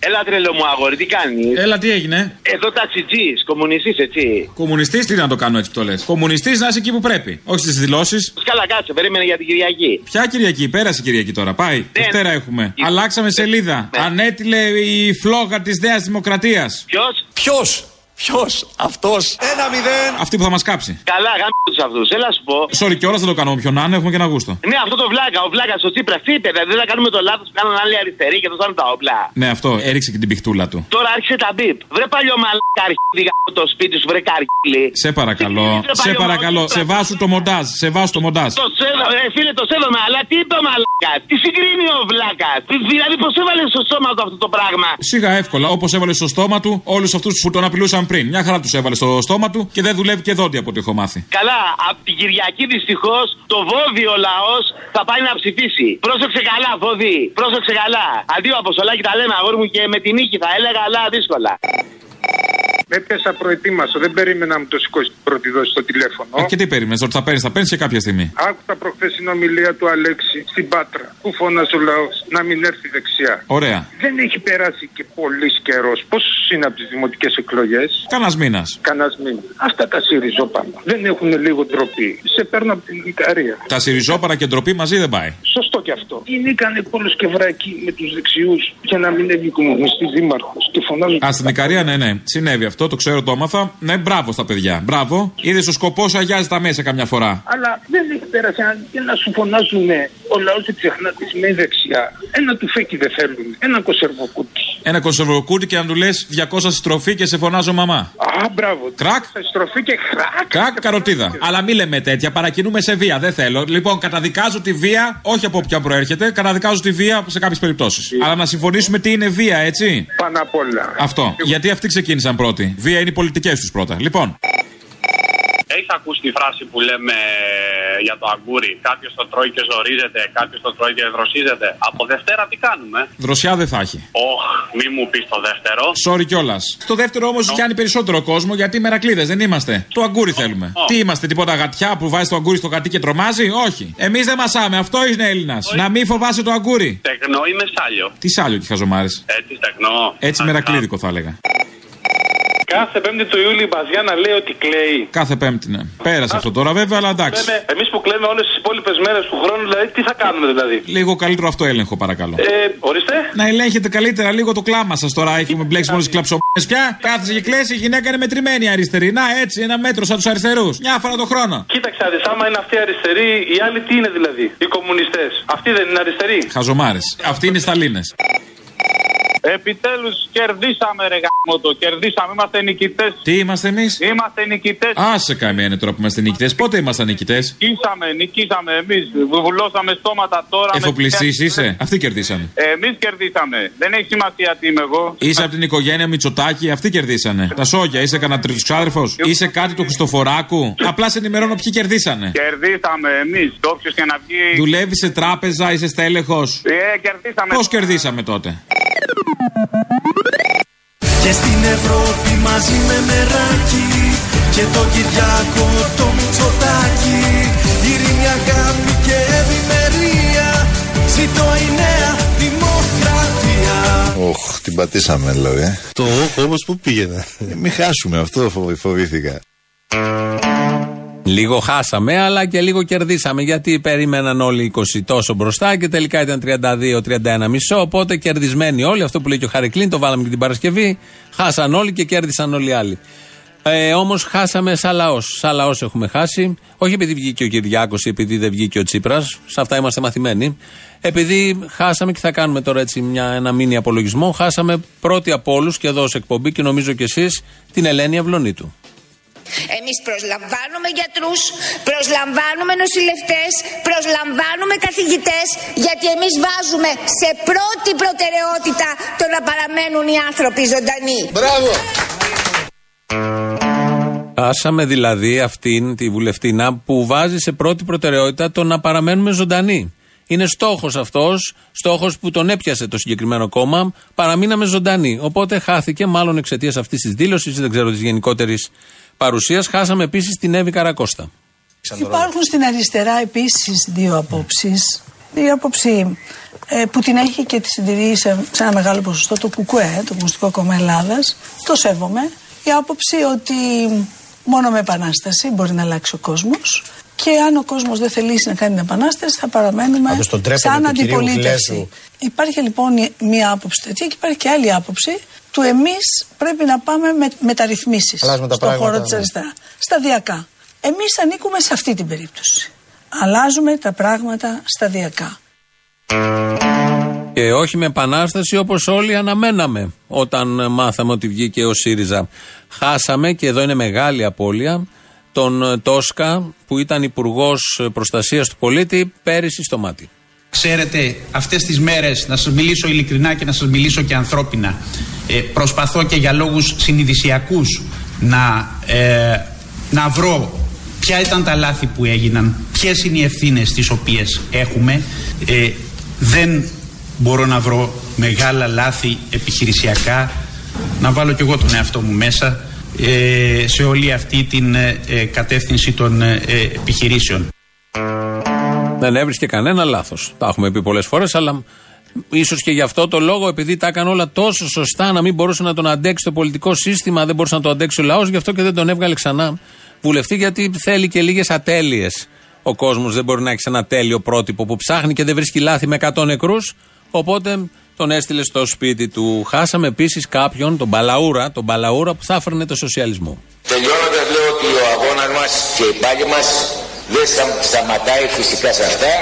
Έλα τρελό μου αγόρι, τι κάνεις; Έλα, τι έγινε; Εδώ ταξιτζής, κομμουνιστής, έτσι. Κομμουνιστής, τι να το κάνω έτσι που το λες. Κομμουνιστής να είσαι εκεί που πρέπει. Όχι στις δηλώσεις. Καλά, κάτσε, περίμενε για την Κυριακή. Ποια Κυριακή, πέρασε η Κυριακή τώρα. Πάει. Ναι. Δευτέρα έχουμε. Αλλάξαμε σελίδα. Ανέτειλε η φλόγα της Νέας Δημοκρατίας. Ποιος; Ποιος; Ποιος; Αυτός; Ένα μηδέν. Αυτή που θα μας κάψει. Καλά, γάμι τους αυτούς. Έλα σου πω. Sorry κιόλας δεν το κάνουμε πιο να είναι, έχουμε και ένα γούστο. Ναι, αυτό το βλάκα, ο βλάκας, ο Τσίπρας, τι είπε, δεν θα κάνουμε το λάθος που κάνουν άλλοι αριστεροί και δώσαν τα όπλα. Ναι, αυτό έριξε και την πιχτούλα του. Τώρα άρχισε τα μπίπ. Βρε παλιό μαλάκα αρχίδι γάμο το σπίτι σου, βρε καρκίλι. Σε παρακαλώ, Τι σε είπε, παρακαλώ, παλιό σε βάσου το μοντάζ, σε βάσου το μοντάζ. Το σέβα, ε, φίλε, το σέβομαι, αλλά τι είπε ο μαλάκα. Τι συγκρίνει ο βλάκας; Δηλαδή, πώς έβαλες στο σώμα του αυτό το πράγμα; Σιγά εύκολα, όπως έβαλες στο στόμα του όλους αυτούς που τον απειλούσαν πριν. Μια χαρά τους έβαλε στο στόμα του και δεν δουλεύει και δόντι από ό,τι έχω μάθει. Καλά, από την Κυριακή δυστυχώς το βόδι ο λαός θα πάει να ψηφίσει. Πρόσεξε καλά, βόδι. Πρόσεξε καλά. Αντίο Αποστολάκη τα λέμε, αγόρι μου και με την νίκη θα έλεγα, αλλά δύσκολα. Με έπιασα προετοίμαστο. Δεν περίμενα να μου το σηκώσει την πρώτη δόση στο τηλέφωνο. Ε, και τι περίμενες, ότι θα παίρνεις, θα παίρνεις και κάποια στιγμή. Άκουσα προχθές την ομιλία του Αλέξη στην Πάτρα. Που φώνασε ο λαός να μην έρθει δεξιά. Ωραία. Δεν έχει περάσει και πολύ καιρός. Πόσο είναι από τις δημοτικές εκλογές; Κανένας μήνας. Κανένας μήνας. Αυτά τα σιριζόπανα δεν έχουν λίγο ντροπή. Σε παίρνω από την Ικαρία. Τα σιριζόπανα και ντροπή μαζί δεν πάει. Σωστό κι αυτό. Γίνηκαν πόλο και βράκι με τους δεξιούς για να μην έβγει κομμουνιστή δήμαρχος. Και φωνάζουν. Α, στην Ικαρία, ναι, ναι. Συνέβη αυτό, το ξέρω, το έμαθα. Ναι, μπράβο στα παιδιά. Μπράβο. Είδες ο σκοπός αγιάζει τα μέσα καμιά φορά. Αλλά δεν έχει πέρασει ένα- και να σου φωνάζουν ο λαός δεν ξεχνά τη με δεξιά. Ένα του φέκι δεν θέλουν. Ένα κονσερβοκούτι. Ένα κονσερβοκούτι και να του λες 200 στροφή και σε φωνάζω μαμά. Α, μπράβο. Κρακ. Σε στροφή και χρακ. Κρακ, καροτίδα. Αλλά μη λέμε τέτοια, παρακινούμε σε βία. Δεν θέλω. Λοιπόν, καταδικάζω τη βία, όχι από όποια προέρχεται, καταδικάζω τη βία σε κάποιες περιπτώσεις. Αλλά να συμφωνήσουμε τι είναι βία, έτσι; Πάνω απ' όλα. Αυτό. Γιατί αυτοί ξεκίνησαν πρώτοι; Βία είναι οι πολιτικές τους πρώτα. Λοιπόν. Έχεις ακούσει τη φράση που λέμε για το αγκούρι. Κάποιος το τρώει και ζορίζεται, κάποιος το τρώει και δροσίζεται. Από Δευτέρα τι κάνουμε; Δροσιά δεν θα έχει. Όχ, μη μου πεις το δεύτερο. Sorry κιόλας. Στο δεύτερο όμως πιάνει περισσότερο κόσμο γιατί μερακλείδε δεν είμαστε. Το αγκούρι θέλουμε. Ω. Τι είμαστε, τίποτα γατιά που βάζει το αγκούρι στο γατί και τρομάζει; Όχι. Εμείς δεν μασάμε. Αυτό είναι Έλληνας. Να μην φοβάσαι το αγκούρι. Τεκνό ή μεσάλιο. Τι σάλιο και χαζομάρες. Έτσι τεκνό. Έτσι μερακλείδικο θα έλεγα. Κάθε Πέμπτη του Ιούλη η Μπαζιάνα λέει ότι κλαίει. Κάθε Πέμπτη, ναι. Πέρασε αυτό τώρα βέβαια, αλλά εντάξει. Εμείς που κλαίμε όλες τις υπόλοιπες μέρες του χρόνου, δηλαδή τι θα κάνουμε δηλαδή; Λίγο καλύτερο αυτό έλεγχο, παρακαλώ. Ε, ορίστε; Να ελέγχετε καλύτερα λίγο το κλάμα σας τώρα. Έχουμε μπλέξει μόλις κλαψομέ πια. Κάθεσε και κλαίσει, η γυναίκα είναι μετρημένη αριστερή. Να έτσι, ένα μέτρο σαν τους αριστερούς. Μια φορά το χρόνο. Κοίταξε, αδε, άμα είναι αυτοί αριστεροί, οι άλλοι τι είναι δηλαδή. Οι κομμουνιστές; Αυτοί δεν είναι αριστεροί; Χαζομάρες. Αυτοί είναι σταλίνες. Επιτέλους κερδίσαμε, ρε γαμότο. Κερδίσαμε, είμαστε νικητές. Τι είμαστε εμείς; Είμαστε νικητές. Άσε καμία τώρα που είμαστε νικητές. Πότε ήμασταν νικητές; Νικήσαμε, νικήσαμε εμείς. Βουλώσαμε στόματα τώρα. Εφοπλιστής είσαι; Αυτοί κερδίσανε. Εμείς κερδίσαμε. Δεν έχει σημασία τι είμαι εγώ. Είσαι από την οικογένεια Μητσοτάκη, αυτοί κερδίσανε. Τα σόγια, είσαι κανένα τριτοξάδερφο. Είσαι κάτι του Χριστοφοράκου; Απλά σε ενημερώνω ποιοι κερδίσανε. Κερδίσαμε εμείς. Όποιος και να βγει. Δουλεύει σε τράπεζα, είσαι στέλεχος; Ε, κερδίσαμε. Πώς κερδίσαμε τότε; Και στην Ευρώπη μαζί με μεράκι Και το Κυριάκο το Μητσοτάκι Ειρήνη, αγάπη και ευημερία Ζήτω η νέα δημοκρατία Οχ, την πατήσαμε δηλαδή. ε. Το όχ όμως που πήγαινε. Ε, Μην χάσουμε αυτό, φοβ- φοβήθηκα. Λίγο χάσαμε, αλλά και λίγο κερδίσαμε. Γιατί περίμεναν όλοι 20 τόσο μπροστά και τελικά ήταν 32-31 μισό. Οπότε κερδισμένοι όλοι. Αυτό που λέει και ο Χαρικλίν, το βάλαμε και την Παρασκευή. Χάσαν όλοι και κέρδισαν όλοι οι άλλοι. Ε, Όμως χάσαμε σαν λαός. Σαν λαός έχουμε χάσει. Όχι επειδή βγήκε ο Κυριάκος ή επειδή δεν βγήκε ο Τσίπρας. Σε αυτά είμαστε μαθημένοι. Επειδή χάσαμε και θα κάνουμε τώρα έτσι μια, ένα μήνυ απολογισμό. Χάσαμε πρώτη από όλους και εδώ σε εκπομπή και νομίζω κι εσείς την Ελένη Αυλονίτου. Εμείς προσλαμβάνουμε γιατρούς, προσλαμβάνουμε νοσηλευτές, προσλαμβάνουμε καθηγητές, γιατί εμείς βάζουμε σε πρώτη προτεραιότητα το να παραμένουν οι άνθρωποι ζωντανοί. Μπράβο! Χάσαμε δηλαδή αυτήν τη βουλευτήνα που βάζει σε πρώτη προτεραιότητα το να παραμένουμε ζωντανοί. Είναι στόχος αυτός, στόχος που τον έπιασε το συγκεκριμένο κόμμα. Παραμείναμε ζωντανοί. Οπότε χάθηκε, μάλλον εξαιτίας αυτής της δήλωσης, δεν ξέρω της γενικότερης παρουσίας. Χάσαμε επίσης την Εύη Καρακώστα. Υπάρχουν στην αριστερά επίσης δύο απόψεις. Η άποψη ε, που την έχει και τη συντηρεί σε, σε ένα μεγάλο ποσοστό το ΚΚΕ, το Κομμουνιστικό Κόμμα Ελλάδας. Το σέβομαι. Η άποψη ότι μόνο με επανάσταση μπορεί να αλλάξει ο κόσμος. Και αν ο κόσμος δεν θελήσει να κάνει την επανάσταση, θα παραμένουμε Πάντως τον τρέπεται σαν του κυρίου αντιπολίτευση. Γλέζου. Υπάρχει λοιπόν μία άποψη τέτοια και υπάρχει και άλλη άποψη του εμείς πρέπει να πάμε με μεταρρυθμίσεις Αλλάζουμε τα στον χώρο πράγματα, της ναι. αριστερά. Σταδιακά. Εμείς ανήκουμε σε αυτή την περίπτωση. Αλλάζουμε τα πράγματα σταδιακά. Και όχι με επανάσταση όπως όλοι αναμέναμε όταν μάθαμε ότι βγήκε ο ΣΥΡΙΖΑ. Χάσαμε, και εδώ είναι μεγάλη απώλεια, τον ε, Τόσκα που ήταν υπουργός προστασίας του πολίτη πέρυσι στο μάτι. Ξέρετε, αυτές τις μέρες, να σας μιλήσω ειλικρινά και να σας μιλήσω και ανθρώπινα, ε, προσπαθώ και για λόγους συνειδησιακούς να, ε, να βρω ποια ήταν τα λάθη που έγιναν, ποιες είναι οι ευθύνες τις οποίες έχουμε. Ε, δεν μπορώ να βρω μεγάλα λάθη επιχειρησιακά, να βάλω κι εγώ τον εαυτό μου μέσα ε, σε όλη αυτή την ε, ε, κατεύθυνση των ε, ε, επιχειρήσεων. Δεν έβρισκε κανένα λάθος. Τα έχουμε πει πολλές φορές, αλλά ίσως και γι' αυτό το λόγο, επειδή τα έκανε όλα τόσο σωστά, να μην μπορούσε να τον αντέξει το πολιτικό σύστημα, δεν μπορούσε να το αντέξει ο λαός, γι' αυτό και δεν τον έβγαλε ξανά βουλευτή, γιατί θέλει και λίγες ατέλειες. Ο κόσμος δεν μπορεί να έχει ένα τέλειο πρότυπο που ψάχνει και δεν βρίσκει λάθη με 100 νεκρούς. Οπότε τον έστειλε στο σπίτι του. Χάσαμε επίσης κάποιον, τον Μπαλαούρα, τον Μπαλαούρα που θα έφερνε το σοσιαλισμό. Τελειώνοντας λέω ότι ο αγώνας μας και η πάλη μας δεν στα- σταματάει φυσικά σε αυτά.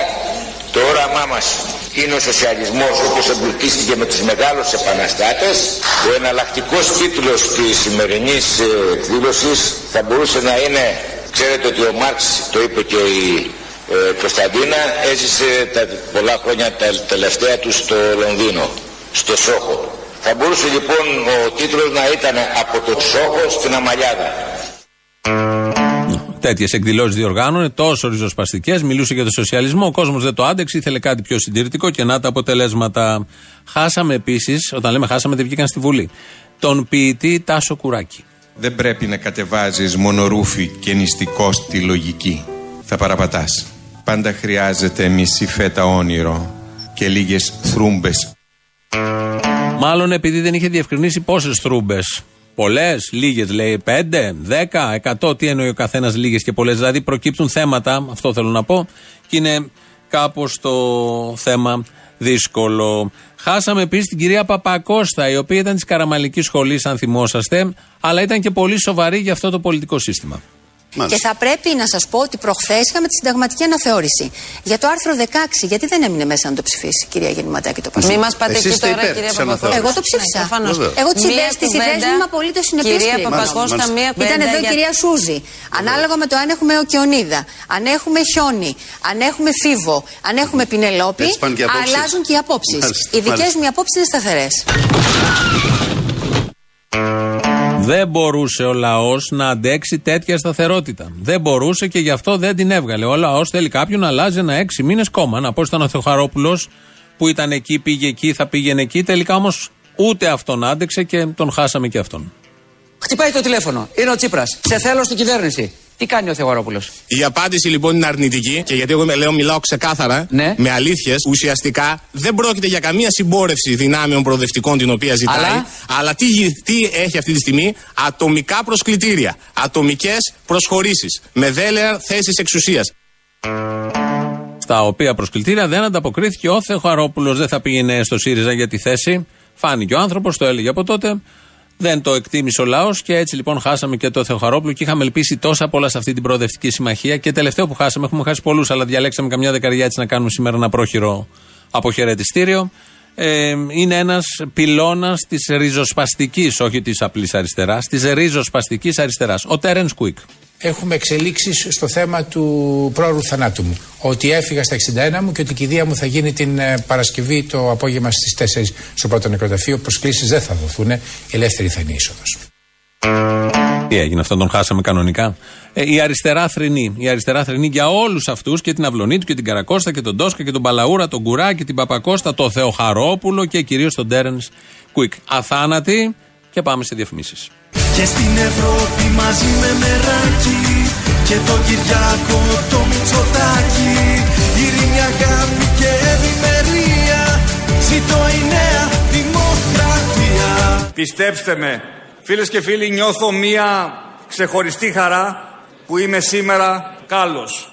Το όραμά μας είναι ο σοσιαλισμός όπως εμπλουτίστηκε με τους μεγάλους επαναστάτες. Ο εναλλακτικός τίτλος της σημερινής ε, εκδήλωσης θα μπορούσε να είναι, ξέρετε ότι ο Μάρξ το είπε και η ε, Κωνσταντίνα, έζησε τα πολλά χρόνια τα τελευταία του στο Λονδίνο, στο Σόχο. Θα μπορούσε λοιπόν ο τίτλος να ήταν από το Σόχο στην Αμαλιάδα. Τέτοιες εκδηλώσεις διοργάνωνε, τόσο ριζοσπαστικές, μιλούσε για το σοσιαλισμό. Ο κόσμος δεν το άντεξε, ήθελε κάτι πιο συντηρητικό και να τα αποτελέσματα. Χάσαμε επίσης, όταν λέμε χάσαμε, δεν βγήκαν στη Βουλή. Τον ποιητή Τάσο Κουράκη. Δεν πρέπει να κατεβάζεις μονορούφι και νηστικό στη λογική. Θα παραπατάς. Πάντα χρειάζεται μισή φέτα όνειρο και λίγες θρούμπες. Μάλλον επειδή δεν είχε διευκρινίσει πόσες θρούμπες. Πολλές, λίγες λέει, πέντε, δέκα, εκατό. Τι εννοεί ο καθένας λίγες και πολλές. Δηλαδή προκύπτουν θέματα, αυτό θέλω να πω, και είναι κάπως το θέμα δύσκολο. Χάσαμε επίσης την κυρία Παπακώστα, η οποία ήταν της Καραμαλικής Σχολής, αν θυμόσαστε, αλλά ήταν και πολύ σοβαρή για αυτό το πολιτικό σύστημα. Και θα πρέπει να σας πω ότι προχθές είχαμε τη συνταγματική αναθεώρηση. Για το άρθρο 16, γιατί δεν έμεινε μέσα να το ψηφίσει, κυρία Γεννηματάκη, το Πασόκ. Μη μας πάτε εκεί τώρα, κυρία Παπακώστα. Εγώ το ψήφισα. Ναι, προφανώς. Εγώ τις Μία ιδέες τις κουβέντα, ιδέες μου είμαι απολύτως συνεπής, κυρία κύριε Παπακώστα, Παπακώστα. μία Ήταν κουβέντα εδώ η για- κυρία Σούζη. Ανάλογα με το αν έχουμε οκεονίδα, αν έχουμε χιόνι, αν έχουμε φίβο, αν έχουμε πινελόπι, Έτσι πάνε και οι απόψεις. αλλάζουν και οι απόψεις. Μάλιστα, Οι δικές μάλιστα. μου οι απόψεις είναι σταθερές. Δεν μπορούσε ο λαός να αντέξει τέτοια σταθερότητα. Δεν μπορούσε και γι' αυτό δεν την έβγαλε. Ο λαός θέλει κάποιον να αλλάζει ένα έξι μήνες κόμμα. Να πω ήταν ο Θεοχαρόπουλο που ήταν εκεί, πήγε εκεί, θα πήγαινε εκεί. Τελικά όμως ούτε αυτόν άντεξε και τον χάσαμε και αυτόν. Χτυπάει το τηλέφωνο. Είναι ο Τσίπρας. Σε θέλω στην κυβέρνηση. Τι κάνει ο Θεογαρόπουλο. Η απάντηση λοιπόν είναι αρνητική και γιατί εγώ με- λέω μιλάω ξεκάθαρα με αλήθειες. Ουσιαστικά δεν πρόκειται για καμία συμπόρευση δυνάμεων προοδευτικών την οποία ζητάει. Αλλά; Αλλά, τι, γι- τι έχει αυτή τη στιγμή, ατομικά προσκλητήρια, ατομικές προσχωρήσεις με δέλεα θέσεις εξουσίας. Στα οποία προσκλητήρια δεν ανταποκρίθηκε ο Θεοχαρόπουλος. Δεν θα πήγαινε στο ΣΥΡΙΖΑ για τη θέση. Φάνηκε ο άνθρωπος, το έλεγε από τότε. Δεν το εκτίμησε ο λαός και έτσι λοιπόν χάσαμε και το Θεοχαρόπουλο και είχαμε ελπίσει τόσα πολλά σε αυτή την προοδευτική συμμαχία. Και τελευταίο που χάσαμε, έχουμε χάσει πολλούς, αλλά διαλέξαμε καμιά δεκαριά έτσι να κάνουμε σήμερα ένα πρόχειρο αποχαιρετιστήριο. Ε, είναι ένας πυλώνας της ριζοσπαστικής, όχι της απλής αριστεράς, της ριζοσπαστικής αριστεράς. Ο Τέρεν Κουίκ. Έχουμε εξελίξεις στο θέμα του πρόωρου θανάτου μου. Ότι έφυγα στα 61 μου και ότι η κηδεία μου θα γίνει την ε, Παρασκευή το απόγευμα στις 4 στο πρώτο νεκροταφείο. Προσκλήσεις δεν θα δοθούν. Ελεύθερη θα είναι η είσοδος. Τι έγινε, αυτόν τον χάσαμε κανονικά; Ε, η αριστερά θρηνή. Η αριστερά θρηνή για όλους αυτούς και την Αυλονίτου και την Καρακώστα και τον Τόσκα και τον Παλαούρα, τον Κουράκη, την Παπακώστα, τον Θεοχαρόπουλο και κυρίως τον Τέρενς Κουίκ. Αθάνατοι και πάμε σε διαφημίσεις. Και στην Ευρώπη μαζί με μεράκι Και το Κυριακό το Μητσοτάκι. Ειρήνη, αγάπη και ευημερία. Ζήτω η νέα δημοκρατία. Πιστέψτε με, φίλες και φίλοι νιώθω μία ξεχωριστή χαρά που είμαι σήμερα κάλος.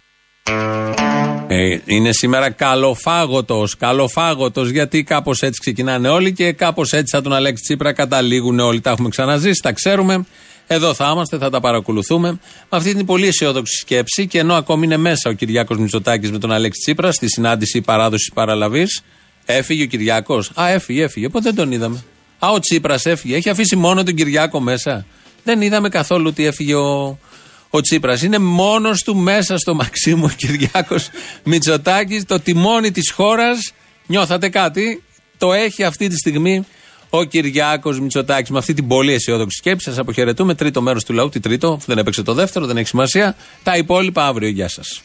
Ε, είναι σήμερα καλοφάγωτος. Καλοφάγωτος γιατί κάπως έτσι ξεκινάνε όλοι και κάπως έτσι θα τον Αλέξη Τσίπρα καταλήγουν όλοι. Τα έχουμε ξαναζήσει, τα ξέρουμε. Εδώ θα είμαστε, θα τα παρακολουθούμε. Με αυτή την πολύ αισιόδοξη σκέψη και ενώ ακόμη είναι μέσα ο Κυριάκος Μητσοτάκης με τον Αλέξη Τσίπρα στη συνάντηση παράδοσης παραλαβής, έφυγε ο Κυριάκος. Α, έφυγε, έφυγε. Πότε δεν τον είδαμε; Α, ο Τσίπρας έφυγε. Έχει αφήσει μόνο τον Κυριάκο μέσα. Δεν είδαμε καθόλου ότι έφυγε ο, ο Τσίπρας. Είναι μόνος του μέσα στο Μαξίμου ο Κυριάκος Μητσοτάκης. Το τιμόνι της χώρας. Νιώθατε κάτι; Το έχει αυτή τη στιγμή ο Κυριάκος Μητσοτάκης. Με αυτή την πολύ αισιόδοξη σκέψη σας αποχαιρετούμε. Τρίτο μέρος του λαού. Τι τρίτο, δεν έπαιξε το δεύτερο, δεν έχει σημασία. Τα υπόλοιπα αύριο. Γεια σας.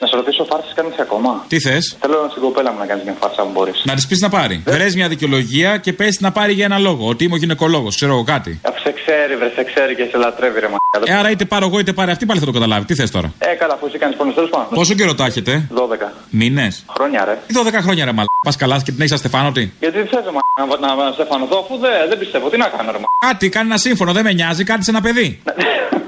Να σε ρωτήσω, φάρσες κάνεις ακόμα; Τι θες; Θέλω στην κοπέλα μου να κάνεις μια φάρσα, αν μπορείς. Να της πεις να πάρει. Ε. Βρες μια δικαιολογία και πες να πάρει για ένα λόγο. Ότι είμαι ο γυναικολόγος, ξέρω εγώ κάτι. Αφού σε ξέρει, βρε, σε ξέρει και σε λατρεύει, ρε μα. Ε, άρα είτε πάρω εγώ είτε πάρει αυτή, πάλι θα το καταλάβει. Τι θες τώρα; Ε, καλά, αφού εσύ κάνεις πόνος, τέλος πάντων. Πόσο καιρό τα έχετε, 12. Μήνες; Χρόνια, ρε. Τι 12 χρόνια ρε μαλά. Πας καλά και την έχεις αστεφάνωτη; Γιατί θε μα, να, να, να σε φανωθώ, αφού δεν, δεν πιστεύω. Τι να κάνω, ρε μα. Κάτι, κάνει ένα σύμφωνο, δεν με νοιάζει, κάτι σε ένα παιδί.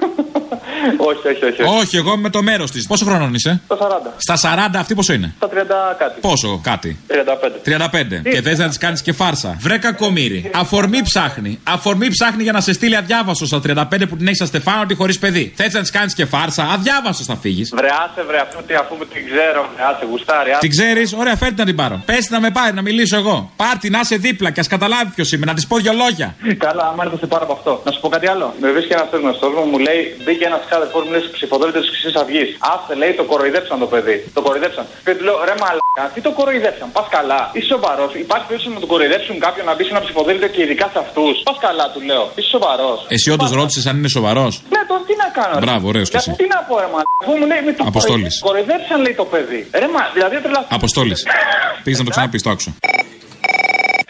όχι, όχι, όχι. Όχι, εγώ είμαι με το μέρος της. Πόσο χρόνο είσαι, Στα 40. Στα 40 αυτή πόσο είναι; Στα 30 κάτι. Πόσο, κάτι; 35. 35. Και θες να της κάνεις και φάρσα. Βρε κακομίρι. Αφορμή ψάχνει. Αφορμή ψάχνει για να σε στείλει αδιάβαστο στα 35 που την έχεις στα Στεφάνωτη χωρίς παιδί. Θες να της κάνεις και φάρσα. Αδιάβαστος θα φύγεις. Βρε, άσε, βρε, αυτό τι αφού την ξέρω, βρε, άσε, γουστάρι. άσε. Την ξέρεις, ωραία, φέρτε να την πάρω. Πες να με πάρει, να μιλήσω εγώ. Πάρτι να είσαι δίπλα και ας καταλάβει ποιος είμαι, να της πω δυο λόγια. Καλά, άμα έρθω σε πάρω από αυτό. Να σου πω κάτι άλλο. Με βρίσκει ένας γνωστό μου, μου λέει, μπήκε ένας ξάδερφό μου, λέει ψηφοδέλτιο της Χρυσής Αυγής. Άσε, λέει, το κοροϊδέψαν το παιδί. Το κοροϊδέψαν. Και του λέω, ρε μαλάκα, τι το κοροϊδέψαν. Πας καλά. Είσαι σοβαρός. Υπάρχει περίπτωση να τον κοροϊδέψουν κάποιον να μπει σε ένα ψηφοδέλτιο και ειδικά σε αυτούς. Πας καλά, του λέω. Είσαι σοβαρός. Εσύ όντως ρώτησες αν είναι σοβαρός; Ναι, τώρα τι να κάνω. ρε. Μπράβο, ωραίος κι εσύ. Τι να πω, ρε μαλάκα. Αφού μου λέει, με το Αποστόλης. κοροϊδε- Κοροϊδέψαν, λέει το παιδί. Ρε μα, δηλαδή τρελα... Αποστόλης. Πήγες να το ξαναπείς, το άκουσα.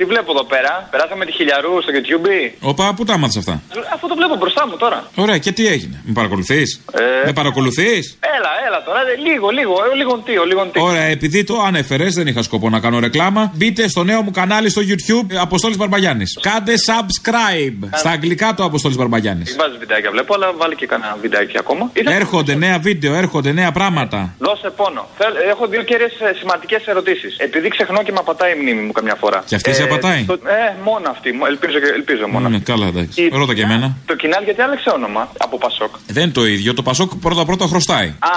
Τι βλέπω εδώ πέρα; Περάσαμε τη χιλιαρού στο YouTube; Όπα, πού τα μάθει αυτά; Αυτό το βλέπω μπροστά μου τώρα. Ωραία, και τι έγινε; Με παρακολουθείς; Ε. Με παρακολουθείς; Έλα, έλα τώρα. ε, Λίγο, λίγο. ε, Λίγο τι, ο λίγο τι. Ωραία, επειδή το ανέφερες, δεν είχα σκοπό να κάνω ρεκλάμα. Μπείτε στο νέο μου κανάλι στο YouTube Αποστόλης Μπαρμπαγιάννης. Κάντε subscribe. Στα αγγλικά το Αποστόλης Μπαρμπαγιάννης. Βάζεις βιντεάκια βλέπω, αλλά βάλει και κανένα βιντεάκι ακόμα. Είδα- Έρχονται νέα βίντεο, έρχονται νέα πράγματα. Δώσε πόνο. Θέλ- Έχω δύο κέρυε σημαντικές ερωτήσεις. Επειδή ξεχνώ και με απατάει η μνήμη μου καμιά φορά. Και αυτή σε απατάει; το- ε, μόνο αυτή. μου. Ελπίζω, και- ελπίζω μόνο. Ναι, καλά, εντάξει. Η- Ρώτα και εμένα. Το κοινάλ γιατί άλλαξε όνομα από Πασόκ; Δεν είναι το ίδιο. Το Πασόκ πρώτα-πρώτα χρωστάει. Α,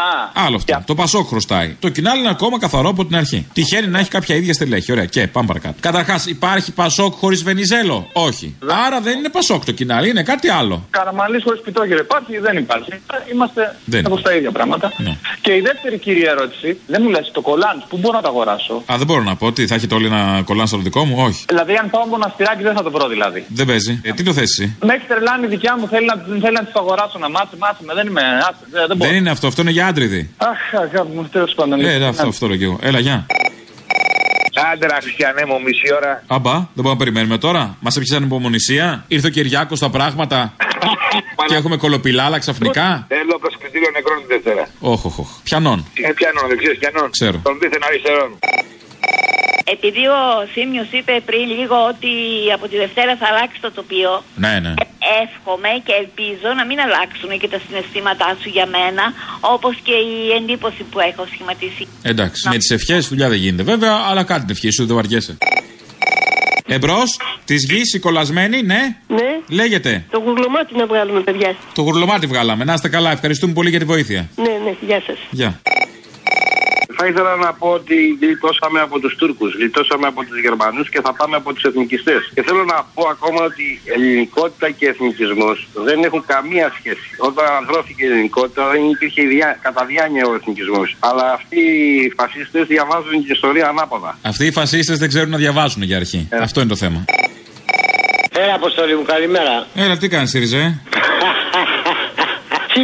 Άλλο αυτό. Το Πασόκ χρωστάει. Το κοινάλ είναι ακόμα καθαρό από την αρχή. Τυχαίνει να έχει κάποια ίδια στελέχη. Ωραία, και πάμε παρακάτω. Καταρχάς, υπάρχει Πασόκ χωρίς Βενιζέλο; Όχι. Άρα δεν είναι Πασόκ το κοινάλ, είναι κάτι άλλο. Καραμαλής χωρίς πιτόγυρο υπάρχει ή δεν υπάρχει. Είμαστε Δεν από τα ίδια πράγματα. Ναι. Και η δεύτερη κύρια ερώτηση, δεν μου λες το κολάν, πού μπορώ να το αγοράσω. Α, δεν μπορώ να πω ότι θα έχετε όλοι ένα κολλάν στο δικό μου; Όχι. Δηλαδή, αν πάω μοναστηράκι δεν θα το βρω δηλαδή. Δεν παίζει. Ε, τι το θέσει εσύ. Με έχεις τρελάνει η δικιά μου, θέλει να, θέλει να της το αγοράσω, να μάθει, μάθει με. Δεν είμαι. άσε, δεν, δεν μπορώ. Δεν είναι αυτό, αυτό είναι για άντριδη. Αχ, αγάπη μου, τέλος πάντων. Ε, αυτό, αυτό λέω κι εγώ. Έλα, γεια. Άντρα, χριστιανέ μου, μισή ώρα. Αμπά, δεν μπορούμε να περιμένουμε τώρα. Μας έπιασαν υπομονησία. Ήρθε ο Κυριάκος στα πράγματα. και έχουμε κολοπηλάλα ξαφνικά. Θέλω προσκριτήριο νεκρών τη Δευτέρα. Όχι, όχι, όχι. Πιανών. Ε, πιανόν, δεν ξέρεις πιανόν. Ξέρω. Των δίθεν αριστερών. Επειδή ο Σίμιος είπε πριν λίγο ότι από τη Δευτέρα θα αλλάξει το τοπίο, Ναι, ναι. εύχομαι και ελπίζω να μην αλλάξουν και τα συναισθήματά σου για μένα, όπως και η εντύπωση που έχω σχηματίσει. Εντάξει. Με τις ευχές δουλειά δεν γίνεται βέβαια, αλλά κάτι την ευχή σου, δεν βαριέσαι. Εμπρός, της γης, η κολλασμένη, ναι. Ναι. Λέγεται. Το γουρλωμάτι να βγάλουμε, παιδιά. Το γουρλωμάτι βγάλαμε. Να είστε καλά. Ευχαριστούμε πολύ για τη βοήθεια. Ναι, ναι, γεια σας. Γεια. Θα ήθελα να πω ότι γλιτώσαμε από τους Τούρκους, γλιτώσαμε από τους Γερμανούς και θα πάμε από τους εθνικιστές. Και θέλω να πω ακόμα ότι η ελληνικότητα και εθνικισμός δεν έχουν καμία σχέση. Όταν ανδρώθηκε η ελληνικότητα δεν υπήρχε διά, κατά διάνοια ο εθνικισμός. Αλλά αυτοί οι φασίστες διαβάζουν την ιστορία ανάποδα. Αυτοί οι φασίστες δεν ξέρουν να διαβάζουν για αρχή. Αυτό είναι το θέμα. Έλα, Αποστολή μου, καλημέρα. Έλα, τι κάνεις, Σιριζέ;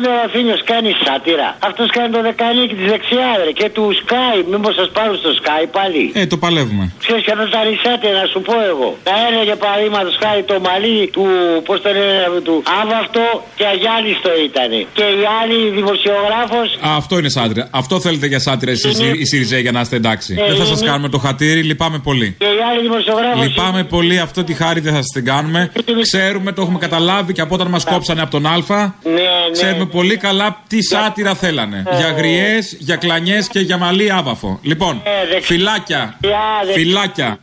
Σήμερα ο Θήμιο κάνει σάτυρα. Αυτό κάνει το δεκανίκι τη δεξιά, ρε. Και του Sky. Μήπω σα πάρουν στο Sky πάλι. Ε, το παλεύουμε. Ξέρει και αυτό τα σάτυρα, να σου πω εγώ. Τα έλεγε παραδείγματο χάρη το μαλλί του, πώ το λένε, του Άβαυτο και αγιάλιστο ήταν. Και η άλλη δημοσιογράφο. Α, αυτό είναι σάτυρα. Αυτό θέλετε για σάτυρα εσεί οι Σιριζέ για να είστε εντάξει. Ε, δεν θα σα είναι- κάνουμε το χατήρι, λυπάμαι πολύ. Και η άλλη δημοσιογράφο. Λυπάμαι πολύ, αυτό τη χάρη δεν θα σα την κάνουμε. Ξέρουμε, το έχουμε καταλάβει και από όταν μα κόψανε από τον Α. Ναι, Ξέρουμε πολύ καλά τι σάτυρα θέλανε. Ε. Για γριές, για κλανιές και για μαλλί άβαφο. Λοιπόν, Ε, φυλάκια. Φυλάκια.